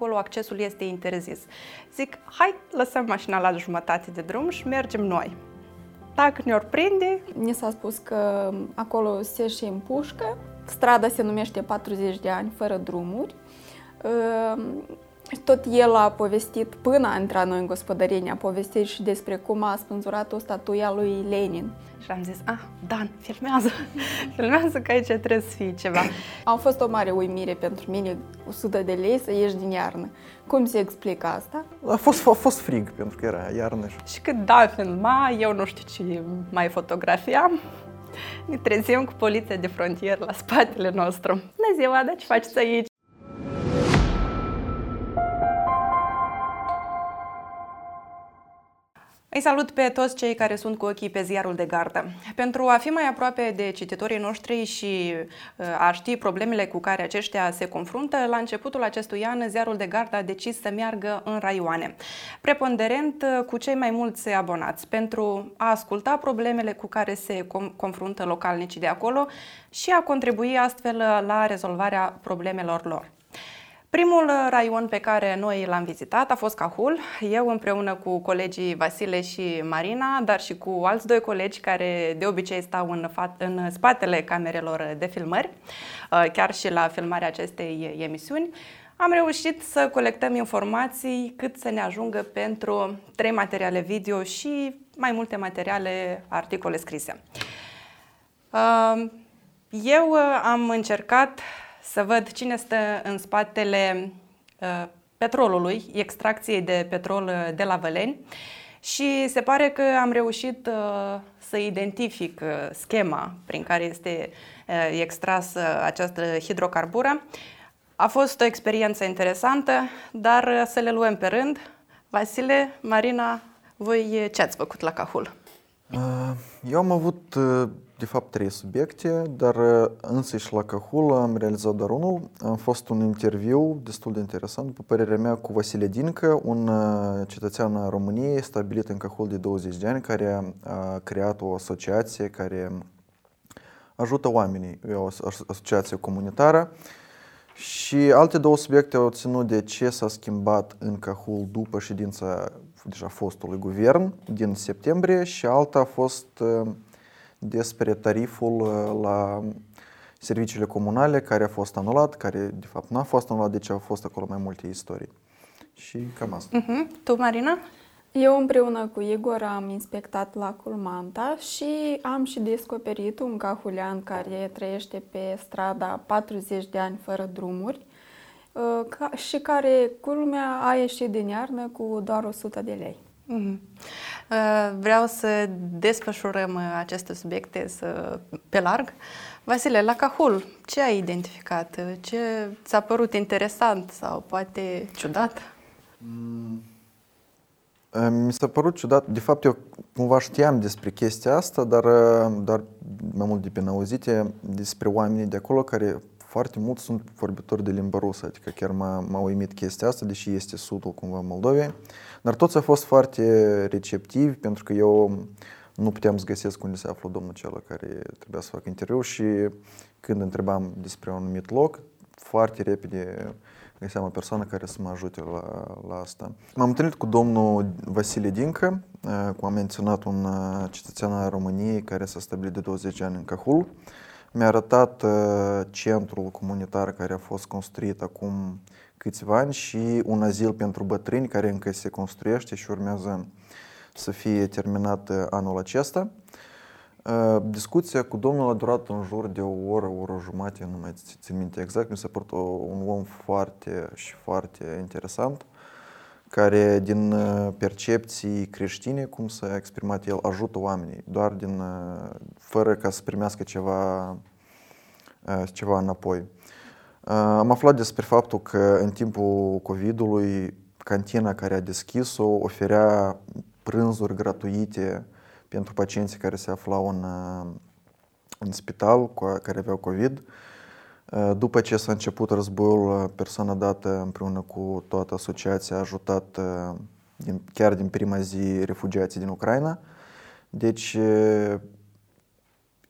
acolo accesul este interzis. Zic, hai, lăsăm mașina la jumătate de drum și mergem noi. Dacă ne-or prinde... Ni s-a spus că acolo se și împușcă, strada se numește 40 de ani fără drumuri, tot el a povestit, până a intrat noi în gospodărie, a povestit și despre cum a spânzurat o statuie a lui Lenin. Și am zis, ah, Dan, filmează, filmează că aici trebuie să fie ceva. A fost o mare uimire pentru mine, 100 de lei să ieși din iarnă. Cum se explică asta? A fost, a fost frig, pentru că era iarnă. Și cât da filma, eu nu știu ce mai fotografiam, ne trezim cu poliția de frontieră la spatele nostru. Bună ziua, dar ce faceți aici? Îi salut pe toți cei care sunt cu ochii pe ziarul de gardă. Pentru a fi mai aproape de cititorii noștri și uh, a ști problemele cu care aceștia se confruntă, la începutul acestui an, ziarul de gardă a decis să meargă în raioane, preponderent uh, cu cei mai mulți abonați, pentru a asculta problemele cu care se confruntă localnicii de acolo și a contribui astfel la rezolvarea problemelor lor. Primul uh, raion pe care noi l-am vizitat a fost Cahul, eu împreună cu colegii Vasile și Marina, dar și cu alți doi colegi care de obicei stau în, fa- în spatele camerelor de filmări, uh, chiar și la filmarea acestei emisiuni. Am reușit să colectăm informații cât să ne ajungă pentru trei materiale video și mai multe materiale, articole scrise. Uh, eu am încercat să văd cine stă în spatele uh, petrolului, extracției de petrol uh, de la Văleni și se pare că am reușit uh, să identific schema prin care este extrasă această hidrocarbură. A fost o experiență interesantă, dar să le luăm pe rând. Vasile, Marina, voi ce ați făcut la Cahul? Eu am avut de fapt trei subiecte, dar uh, însă și la Cahul am realizat doar unul. Am fost un interviu destul de interesant, după părerea mea, cu Vasile Dincă, un uh, cetățean al României stabilit în Cahul de 20 de ani, care a creat o asociație care ajută oamenii, e o asociație comunitară. Și alte două subiecte au ținut de ce s-a schimbat în Cahul după ședința deja fostului guvern din septembrie și alta a fost uh, despre tariful uh, la serviciile comunale care a fost anulat, care de fapt nu a fost anulat, deci au fost acolo mai multe istorii. Și cam asta. Uh-huh. Tu, Marina? Eu împreună cu Igor am inspectat lacul Manta și am și descoperit un cahulean care trăiește pe strada 40 de ani fără drumuri uh, și care, culmea, a ieșit din iarnă cu doar 100 de lei. Uh-huh. Vreau să desfășurăm aceste subiecte să, pe larg. Vasile, la Cahul, ce ai identificat? Ce ți-a părut interesant sau poate ciudat? Mm. Mi s-a părut ciudat. De fapt, eu cumva știam despre chestia asta, dar doar mai mult de pe auzite despre oamenii de acolo care foarte mult sunt vorbitori de limba rusă, adică chiar m-a, m-a uimit chestia asta, deși este sudul cumva Moldovei. Dar toți au fost foarte receptivi, pentru că eu nu puteam să găsesc unde se află domnul cel care trebuia să facă interviu și când întrebam despre un anumit loc, foarte repede găseam o persoană care să mă ajute la, la asta. M-am întâlnit cu domnul Vasile Dincă, cum am menționat, un cetățean al României care s-a stabilit de 20 ani în Cahul. Mi-a arătat centrul comunitar care a fost construit acum câțiva ani și un azil pentru bătrâni care încă se construiește și urmează să fie terminat anul acesta. Discuția cu domnul a durat în jur de o oră, o oră jumate, nu mai țin minte exact. Mi s-a părut un om foarte și foarte interesant, care din percepții creștine, cum s-a exprimat el, ajută oamenii, doar din, fără ca să primească ceva, ceva înapoi. Am aflat despre faptul că în timpul COVID-ului cantina care a deschis-o oferea prânzuri gratuite pentru pacienții care se aflau în, în spital, care aveau COVID. După ce s-a început războiul, persoana dată împreună cu toată asociația a ajutat din, chiar din prima zi refugiații din Ucraina. Deci,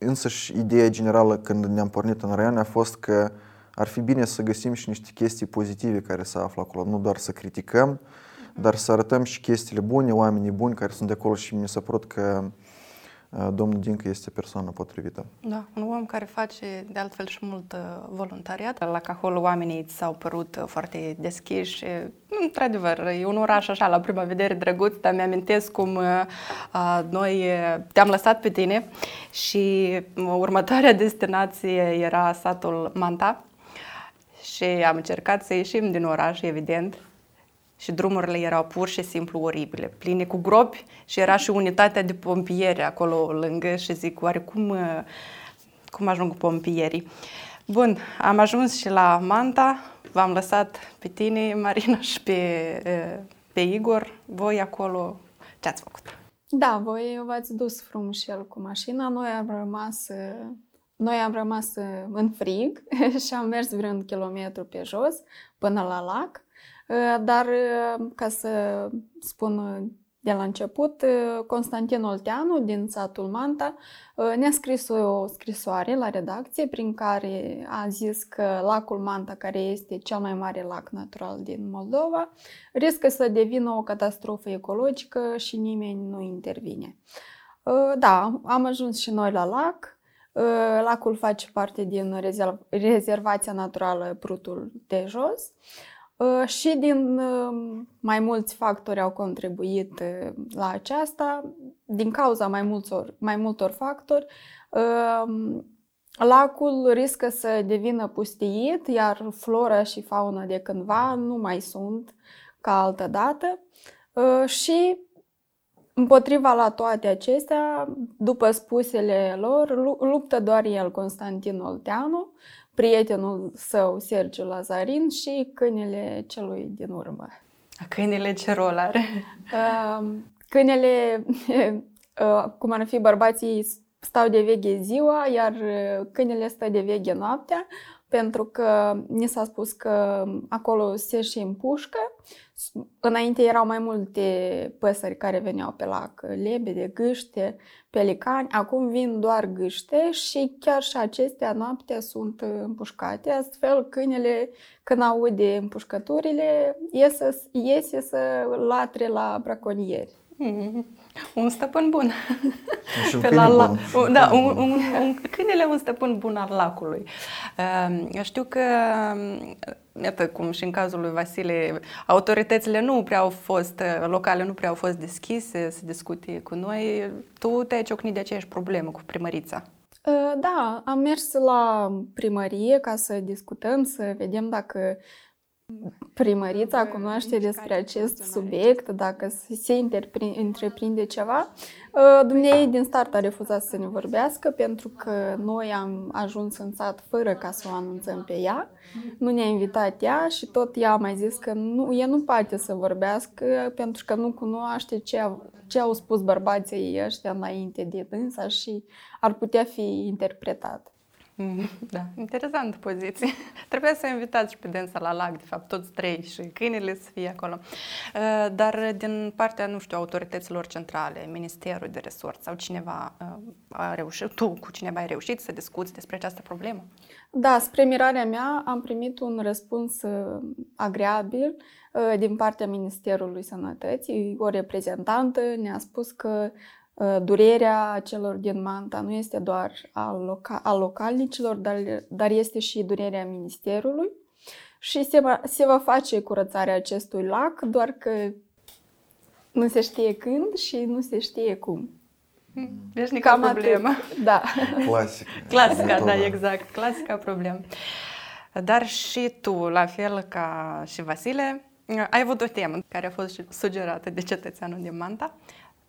însăși, ideea generală când ne-am pornit în raion a fost că ar fi bine să găsim și niște chestii pozitive care se află acolo, nu doar să criticăm, dar să arătăm și chestiile bune, oamenii buni care sunt de acolo și mi s-a părut că uh, domnul Dincă este persoana potrivită. Da, un om care face de altfel și mult uh, voluntariat. La Cahol oamenii s-au părut uh, foarte deschiși. Într-adevăr, e un oraș așa, la prima vedere drăguț, dar mi-amintesc cum noi te-am lăsat pe tine și următoarea destinație era satul Manta și am încercat să ieșim din oraș, evident, și drumurile erau pur și simplu oribile, pline cu gropi și era și unitatea de pompieri acolo lângă și zic, oare cum, cum ajung pompierii? Bun, am ajuns și la Manta, v-am lăsat pe tine, Marina, și pe, pe Igor. Voi acolo, ce ați făcut? Da, voi v-ați dus frumușel cu mașina, noi am rămas noi am rămas în frig și am mers vreun kilometru pe jos până la lac. Ă, dar, ă, ca să spun de la început, ă, Constantin Olteanu din satul Manta ne-a scris o scrisoare la redacție prin care a zis că lacul Manta, care este cel mai mare lac natural din Moldova, riscă să devină o catastrofă ecologică și nimeni nu intervine. Da, am ajuns și noi la lac. Lacul face parte din rezervația naturală Prutul de Jos. Ă, și din ă, mai mulți factori au contribuit ă, la aceasta, din cauza mai multor, mai multor factori, lacul riscă să devină pustiit, iar flora și fauna de cândva nu mai sunt ca altă dată. Și împotriva la toate acestea, după spusele lor, luptă doar el, Constantin Olteanu, prietenul său, Sergiu Lazarin, și câinele celui din urmă. Câinele ce rol are? Câinele, cum ar fi bărbații, stau de veche ziua, iar câinele stă de veche noaptea, pentru că ni s-a spus că acolo se și împușcă. Înainte erau mai multe păsări care veneau pe lac, lebede, gâște, pelicani, acum vin doar gâște și chiar și acestea noaptea sunt împușcate, astfel câinele, când aude împușcăturile, iese, iese să latre la braconieri. Mm-hmm. Un stăpân bun. Și un Pe la, la, bun. Da, un, un, un, câinele un stăpân bun al lacului. Uh, știu că, iată cum și în cazul lui Vasile, autoritățile nu prea au fost, locale nu prea au fost deschise să discute cu noi. Tu te-ai ciocnit de aceeași problemă cu primărița. Da, am mers la primărie ca să discutăm, să vedem dacă primărița cunoaște despre acest subiect, dacă se întreprinde ceva. Uh, Dumnezeu din start a refuzat să ne vorbească pentru că noi am ajuns în sat fără ca să o anunțăm pe ea. Nu ne-a invitat ea și tot ea a mai zis că nu, ea nu poate să vorbească pentru că nu cunoaște ce, ce au spus bărbații ăștia înainte de dânsa și ar putea fi interpretat. Da, interesantă poziție. Trebuia să invitați și pe dânsa la lac, de fapt, toți trei și câinele să fie acolo. Uh, dar din partea, nu știu, autorităților centrale, Ministerul de Resort sau cineva uh, a reușit, tu cu cineva ai reușit să discuți despre această problemă? Da, spre mirarea mea am primit un răspuns uh, agreabil din partea Ministerului Sănătății. O reprezentantă ne-a spus că Uh, durerea celor din Manta nu este doar a, loca- a localnicilor, dar, dar este și durerea ministerului și se va, se va face curățarea acestui lac, doar că nu se știe când și nu se știe cum. Deci nicio problemă. Atât. Da. Clasic. Clasica, da, exact. Clasica problemă. Dar și tu, la fel ca și Vasile, ai avut o temă care a fost sugerată de cetățeanul din Manta,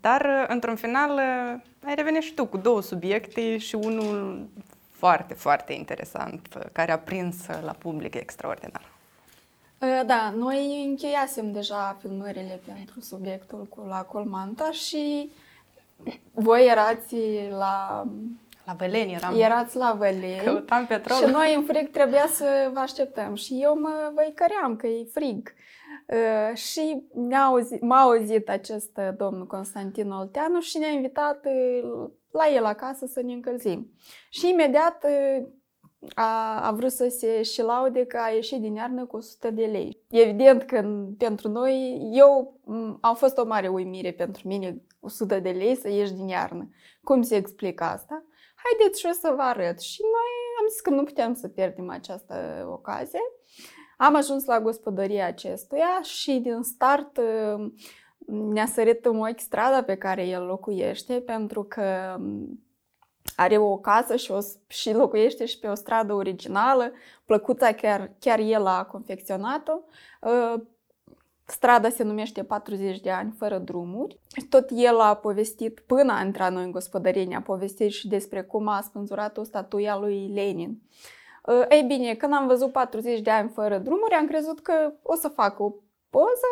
dar, uh, într-un final, uh, ai revenit și tu cu două subiecte și unul foarte, foarte interesant, uh, care a prins la public extraordinar. Da, noi încheiasem deja filmările pentru subiectul cu lacul Manta și voi erați la... La Văleni eram. Erați la Văleni. Căutam petrol. Și noi în frig trebuia să vă așteptăm. Și eu mă văicăream că e frig. Uh, și m-a auzit, m-a auzit acest uh, domn Constantin Olteanu și ne-a invitat uh, la el acasă să ne încălzim. Și imediat a, a vrut să se și laude că a ieșit din iarnă cu 100 de lei. Evident că pentru noi, eu am fost o mare uimire pentru mine 100 de lei să ieși din iarnă. Cum se explică asta? Haideți și o să vă arăt. Și noi am zis că nu putem să pierdem această ocazie. Am ajuns la gospodăria acestuia și din start ne-a sărit în ochi strada pe care el locuiește pentru că are o casă și, o, și locuiește și pe o stradă originală. Plăcuța chiar, chiar el a confecționat-o. Uh, strada se numește 40 de ani fără drumuri. Tot el a povestit, până a intrat noi în gospodărie, a povestit și despre cum a spânzurat o statuia lui Lenin. Uh, ei bine, când am văzut 40 de ani fără drumuri, am crezut că o să fac o poză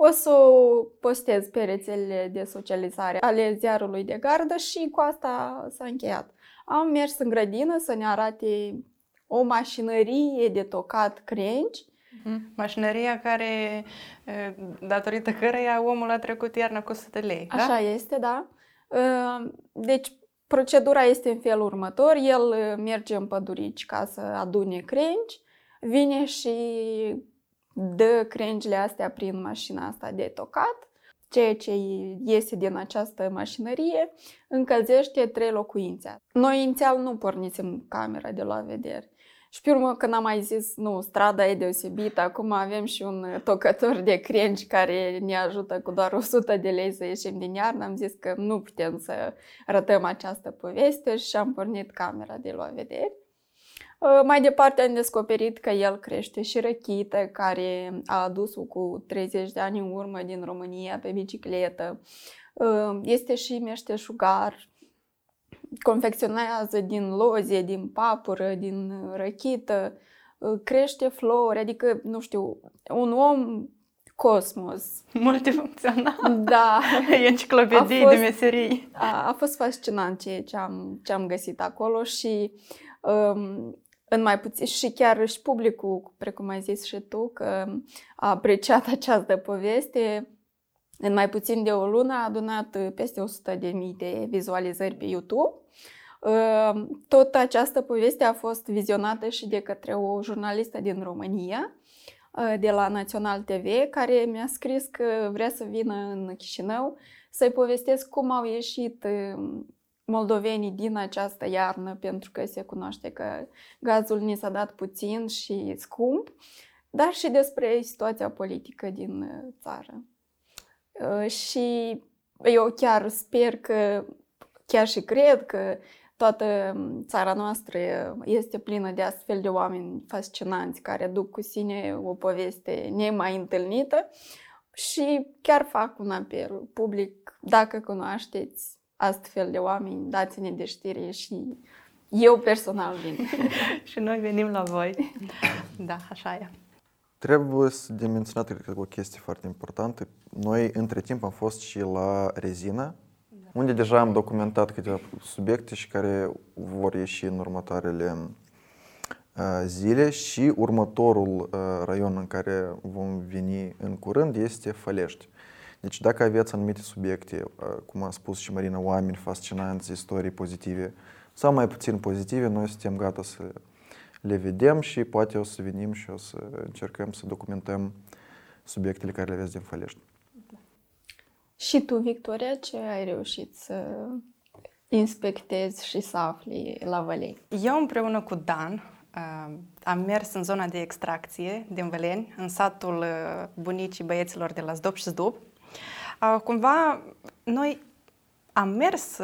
o să o postez pe rețelele de socializare ale ziarului de gardă și cu asta s-a încheiat. Am mers în grădină să ne arate o mașinărie de tocat crengi. Mhm. Mașinăria care, datorită căreia omul a trecut iarna cu 100 lei, da? Așa este, da. Deci, procedura este în felul următor. El merge în pădurici ca să adune crengi, vine și dă crengile astea prin mașina asta de tocat, ceea ce iese din această mașinărie încălzește trei locuințe. Noi inițial nu pornisem camera de la vedere. Și pe urmă, când am mai zis, nu, strada e deosebită, acum avem și un tocător de crengi care ne ajută cu doar 100 de lei să ieșim din iarnă, am zis că nu putem să rătăm această poveste și am pornit camera de la vedere. Uh, mai departe am descoperit că el crește și răchită, care a adus-o cu 30 de ani în urmă din România pe bicicletă. Uh, este și meșteșugar, confecționează din lozie, din papură, din răchită, uh, crește flori, adică, nu știu, un om cosmos. Multifuncțional. Da. E enciclopedie fost, de meserii. A, a fost fascinant ce, ce, am, ce am găsit acolo și um, în mai puțin și chiar și publicul, precum ai zis și tu, că a apreciat această poveste. În mai puțin de o lună a adunat peste 100.000 de vizualizări pe YouTube. Ă, tot această poveste a fost vizionată și de către o jurnalistă din România, ă, de la Național TV, care mi-a scris că vrea să vină în Chișinău să-i povestesc cum au ieșit moldovenii din această iarnă, pentru că se cunoaște că gazul ni s-a dat puțin și scump, dar și despre situația politică din uh, țară. Uh, și eu chiar sper că, chiar și cred că toată um, țara noastră este plină de astfel de oameni fascinanți care duc cu sine o poveste nemai întâlnită și chiar fac un apel public, dacă cunoașteți astfel de oameni, dați-ne de știre și eu personal vin. și noi venim la voi. Da, așa e. Trebuie să de menționat cred o chestie foarte importantă. Noi, între timp, am fost și la Rezina, da. unde deja am documentat câteva subiecte și care vor ieși în următoarele zile și următorul raion în care vom veni în curând este Fălești. Deci dacă aveți anumite subiecte, cum a spus și Marina, oameni fascinanți, istorii pozitive sau mai puțin pozitive, noi suntem gata să le vedem și poate o să venim și o să încercăm să documentăm subiectele care le aveți din Fălești. Și tu, Victoria, ce ai reușit să inspectezi și să afli la Vălei? Eu împreună cu Dan am mers în zona de extracție din Văleni, în satul bunicii băieților de la Zdop și Zdub Cumva, noi am mers,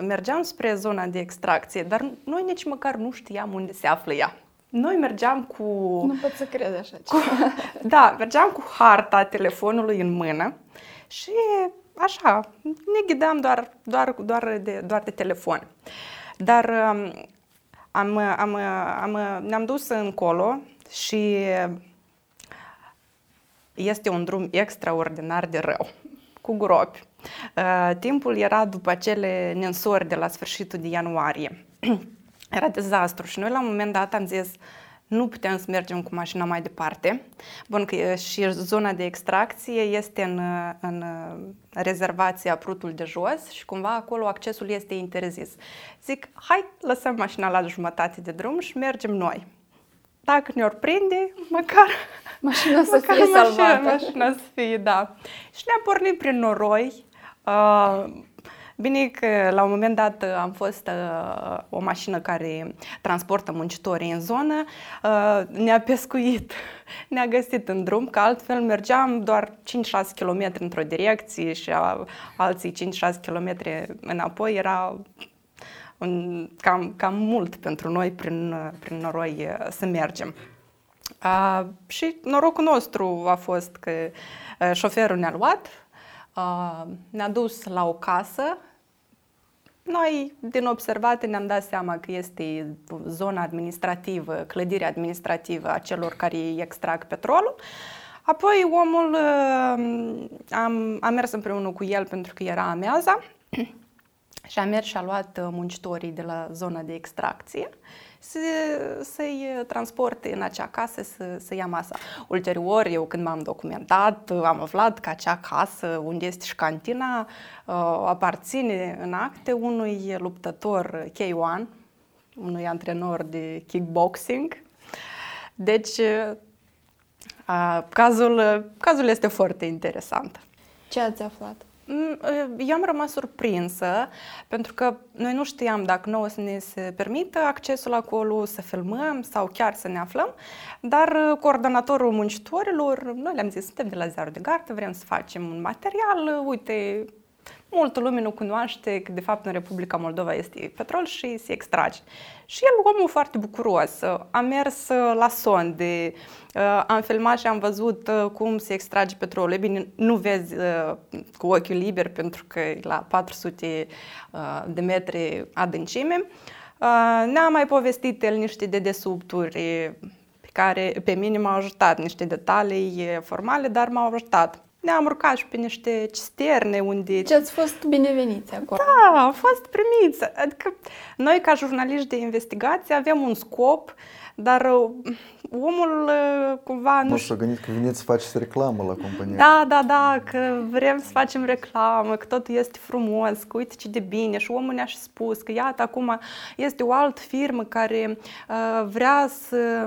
mergeam spre zona de extracție, dar noi nici măcar nu știam unde se află ea. Noi mergeam cu... Nu pot să cred așa cu, Da, mergeam cu harta telefonului în mână și așa, ne ghidam doar, doar, doar, de, doar de telefon. Dar am, am, am, ne-am dus încolo și este un drum extraordinar de rău cu gropi. Uh, timpul era după acele nensori de la sfârșitul de ianuarie. Era dezastru și noi la un moment dat am zis nu putem să mergem cu mașina mai departe. Bun, că și zona de extracție este în, în rezervația Prutul de Jos și cumva acolo accesul este interzis. Zic, hai, lăsăm mașina la jumătate de drum și mergem noi. Dacă ne-or prinde, măcar mașina să măcar fie mașina, salvată. Mașina să fie, da. Și ne-am pornit prin noroi. Uh, Bine că la un moment dat am fost uh, o mașină care transportă muncitorii în zonă, uh, ne-a pescuit, ne-a găsit în drum, că altfel mergeam doar 5-6 km într-o direcție și a, alții 5-6 km înapoi, era un, cam, cam mult pentru noi prin, prin noroi uh, să mergem. Uh, și norocul nostru a fost că uh, șoferul ne-a luat, uh, ne-a dus la o casă noi, din observate, ne-am dat seama că este zona administrativă, clădirea administrativă a celor care extrag petrolul. Apoi omul, uh, am, am mers împreună cu el pentru că era ameaza și am mers și a luat uh, muncitorii de la zona de extracție să, să-i transporte în acea casă să, să ia masa. Ulterior, eu când m-am documentat, am aflat că acea casă unde este și cantina uh, aparține în acte unui luptător K1, unui antrenor de kickboxing. Deci, uh, cazul, cazul este foarte interesant. Ce ați aflat? Mm, eu am rămas surprinsă pentru că noi nu știam dacă nouă să ne se permită accesul acolo, să filmăm sau chiar să ne aflăm, dar coordonatorul muncitorilor, noi le-am zis, suntem de la Ziarul de Gardă, vrem să facem un material, uite, multă lume nu cunoaște că de fapt în Republica Moldova este petrol și se extrage. Și el, omul foarte bucuros, a mers la sonde, am filmat și am văzut cum se extrage petrolul. E bine, nu vezi cu ochiul liber pentru că e la 400 de metri adâncime. Ne-a mai povestit el niște dedesubturi pe care pe mine m-au ajutat, niște detalii formale, dar m-au ajutat ne-am urcat și pe niște cisterne unde... Ce ați fost bineveniți acolo. Da, am fost primiți. Adică noi ca jurnaliști de investigație avem un scop, dar uh, omul uh, cumva nu... Nu s-a gândit că veniți să faceți reclamă la companie. Da, da, da, că vrem să facem reclamă, că totul este frumos, că uite ce de bine. Și omul ne-a și spus că iată, acum este o altă firmă care uh, vrea să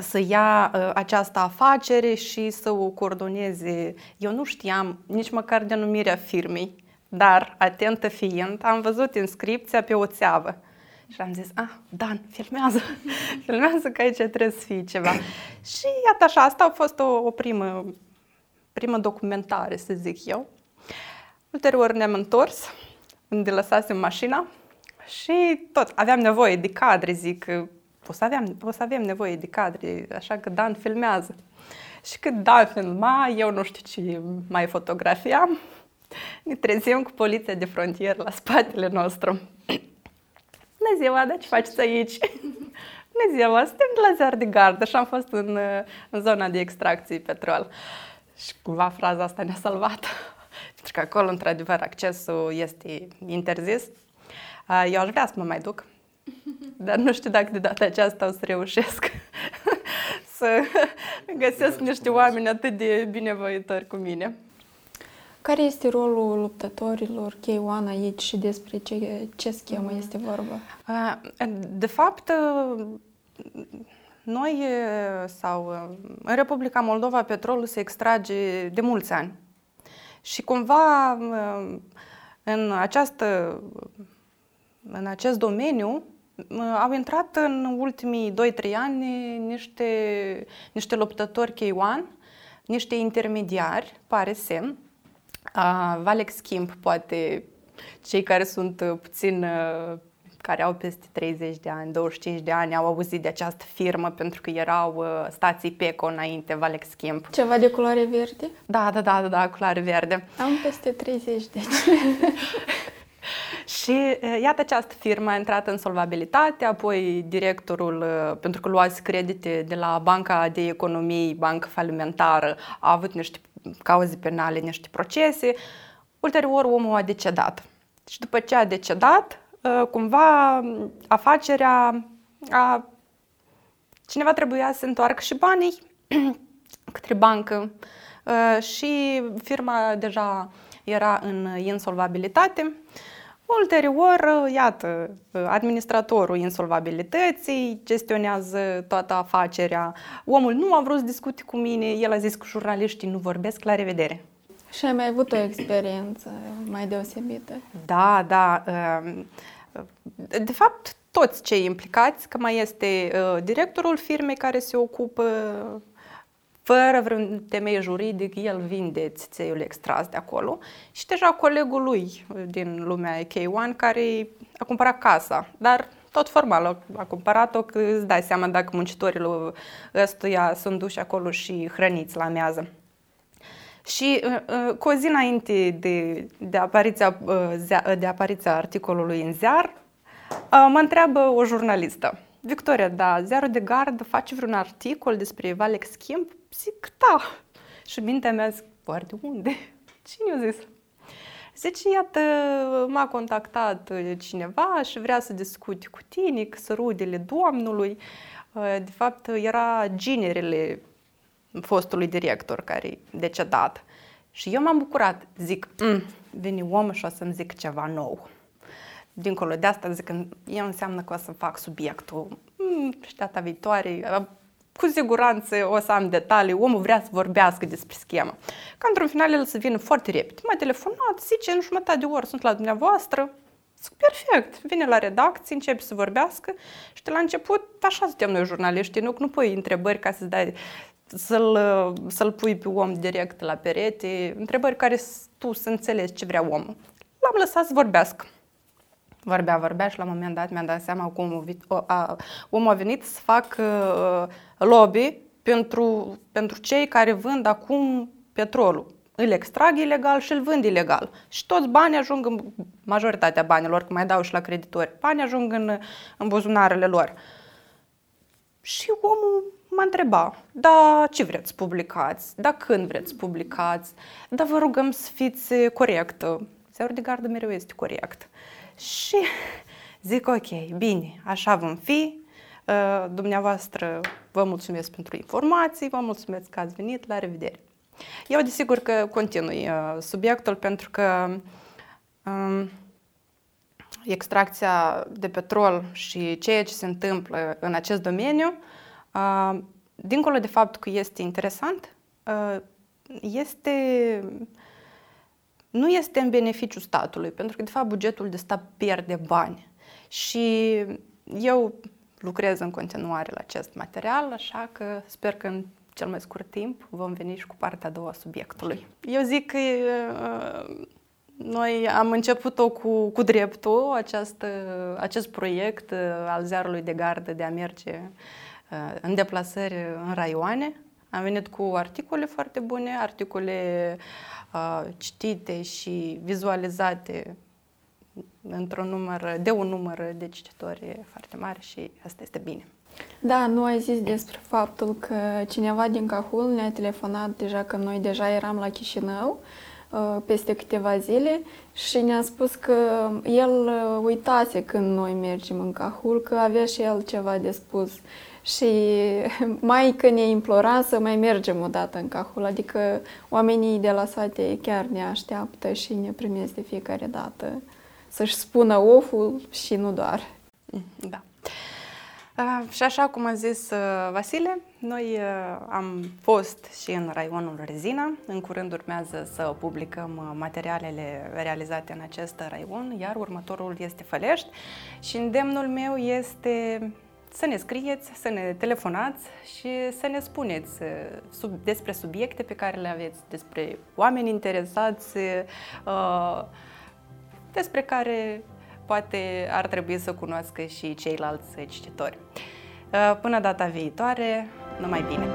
să ia uh, această afacere și să o coordoneze. Eu nu știam nici măcar denumirea firmei, dar, atentă fiind, am văzut inscripția pe o țeavă. Și am zis, ah, Dan, filmează, filmează că aici trebuie să fie ceva. și iată așa, asta a fost o, o primă, primă documentare, să zic eu. Ulterior ne-am întors, unde lăsasem mașina și tot, aveam nevoie de cadre, zic, o să, avem, o să avem nevoie de cadre, așa că Dan filmează. Și când Dan filma, eu nu știu ce mai fotografiam, ne trezim cu poliția de frontieră la spatele nostru. Bună ziua, dar ce faceți aici? Bună ziua, suntem de la Ziar de Gardă și am fost în, în zona de extracție petrol. Și cumva fraza asta ne-a salvat. Pentru că acolo, într-adevăr, accesul este interzis. Eu aș vrea să mă mai duc, dar nu știu dacă de data aceasta o să reușesc să găsesc niște oameni atât de binevoitori cu mine. Care este rolul luptătorilor K1 aici și despre ce, ce schemă este vorba? De fapt, noi sau în Republica Moldova petrolul se extrage de mulți ani. Și cumva în, această, în acest domeniu au intrat în ultimii 2-3 ani niște, niște luptători K1, niște intermediari, pare semn. Uh, Valex Schimb, poate cei care sunt puțin care au peste 30 de ani, 25 de ani, au auzit de această firmă pentru că erau stații PECO înainte, Valex Schimb. Ceva de culoare verde? Da, da, da, da, da culoare verde. Am peste 30 de ani. Și iată această firmă a intrat în solvabilitate, apoi directorul, pentru că luați credite de la Banca de Economie, bancă falimentară, a avut niște cauze penale, niște procese. Ulterior, omul a decedat. Și după ce a decedat, cumva afacerea a cineva trebuia să întoarcă și banii către bancă și firma deja era în insolvabilitate. Ulterior, iată, administratorul insolvabilității gestionează toată afacerea. Omul nu a vrut să discute cu mine, el a zis că jurnaliștii nu vorbesc, la revedere. Și ai mai avut o experiență mai deosebită? Da, da. Um, de fapt, toți cei implicați, că mai este uh, directorul firmei care se ocupă fără vreun temei juridic, el vinde țițeiul extras de acolo și deja colegul lui din lumea K1 care a cumpărat casa, dar tot formal a cumpărat-o că îți dai seama dacă muncitorii ăstuia sunt duși acolo și hrăniți la mează. Și uh, uh, cu o zi înainte de, de, apariția, uh, de apariția articolului în ziar, mă întreabă o jurnalistă. Victoria, da, ziarul de gard face vreun articol despre Valex Schimb? Zic, da. Și mintea mea zic, de unde? Cine a zis? Zice, iată, m-a contactat cineva și vrea să discute cu tine, că să rudele domnului. De fapt, era ginerele fostului director care e decedat. Și eu m-am bucurat. Zic, mm, vine omul și o să-mi zic ceva nou. Dincolo de asta, zic, eu înseamnă că o să fac subiectul. Mm, și data viitoare, cu siguranță o să am detalii, omul vrea să vorbească despre schemă. Ca într-un final el să vină foarte repede. M-a telefonat, zice, în jumătate de oră sunt la dumneavoastră. Zic, perfect, vine la redacție, începe să vorbească și de la început, așa suntem noi jurnaliști, nu, nu pui întrebări ca să-ți dai să-l, să-l pui pe om direct la perete, întrebări care tu să înțelegi ce vrea omul. L-am lăsat să vorbească. Vorbea, vorbea și la un moment dat mi-am dat seama că omul, a, omul a venit să facă uh, lobby pentru, pentru cei care vând acum petrolul. Îl extrag ilegal și îl vând ilegal. Și toți banii ajung în majoritatea banilor, că mai dau și la creditori, banii ajung în, în buzunarele lor. Și omul mă întreba, da, ce vreți să publicați, da, când vreți să publicați, da, vă rugăm să fiți corectă. Zeurul de gardă mereu este corect. Și zic, ok, bine, așa vom fi, uh, dumneavoastră vă mulțumesc pentru informații, vă mulțumesc că ați venit, la revedere. Eu desigur că continui uh, subiectul pentru că um, extracția de petrol și ceea ce se întâmplă în acest domeniu dincolo de faptul că este interesant, este nu este în beneficiu statului, pentru că, de fapt, bugetul de stat pierde bani. Și eu lucrez în continuare la acest material, așa că sper că în cel mai scurt timp vom veni și cu partea a doua subiectului. Eu zic că noi am început-o cu, cu dreptul, acest, acest proiect al ziarului de gardă de a merge Uh, în deplasări în raioane. Am venit cu articole foarte bune, articole uh, citite și vizualizate într-un număr, de un număr de cititori foarte mare și asta este bine. Da, nu ai zis despre faptul că cineva din Cahul ne-a telefonat deja că noi deja eram la Chișinău uh, peste câteva zile și ne-a spus că el uitase când noi mergem în Cahul, că avea și el ceva de spus și mai că ne implora să mai mergem o dată în Cahul, adică oamenii de la sate chiar ne așteaptă și ne primesc de fiecare dată să-și spună oful și nu doar. Da. Uh, și așa cum a zis uh, Vasile, noi uh, am fost și în raionul Rezina. În curând urmează să publicăm materialele realizate în acest raion, iar următorul este Fălești și îndemnul meu este să ne scrieți, să ne telefonați și să ne spuneți uh, sub, despre subiecte pe care le aveți, despre oameni interesați, uh, despre care poate ar trebui să cunoască și ceilalți cititori. Uh, până data viitoare, numai bine!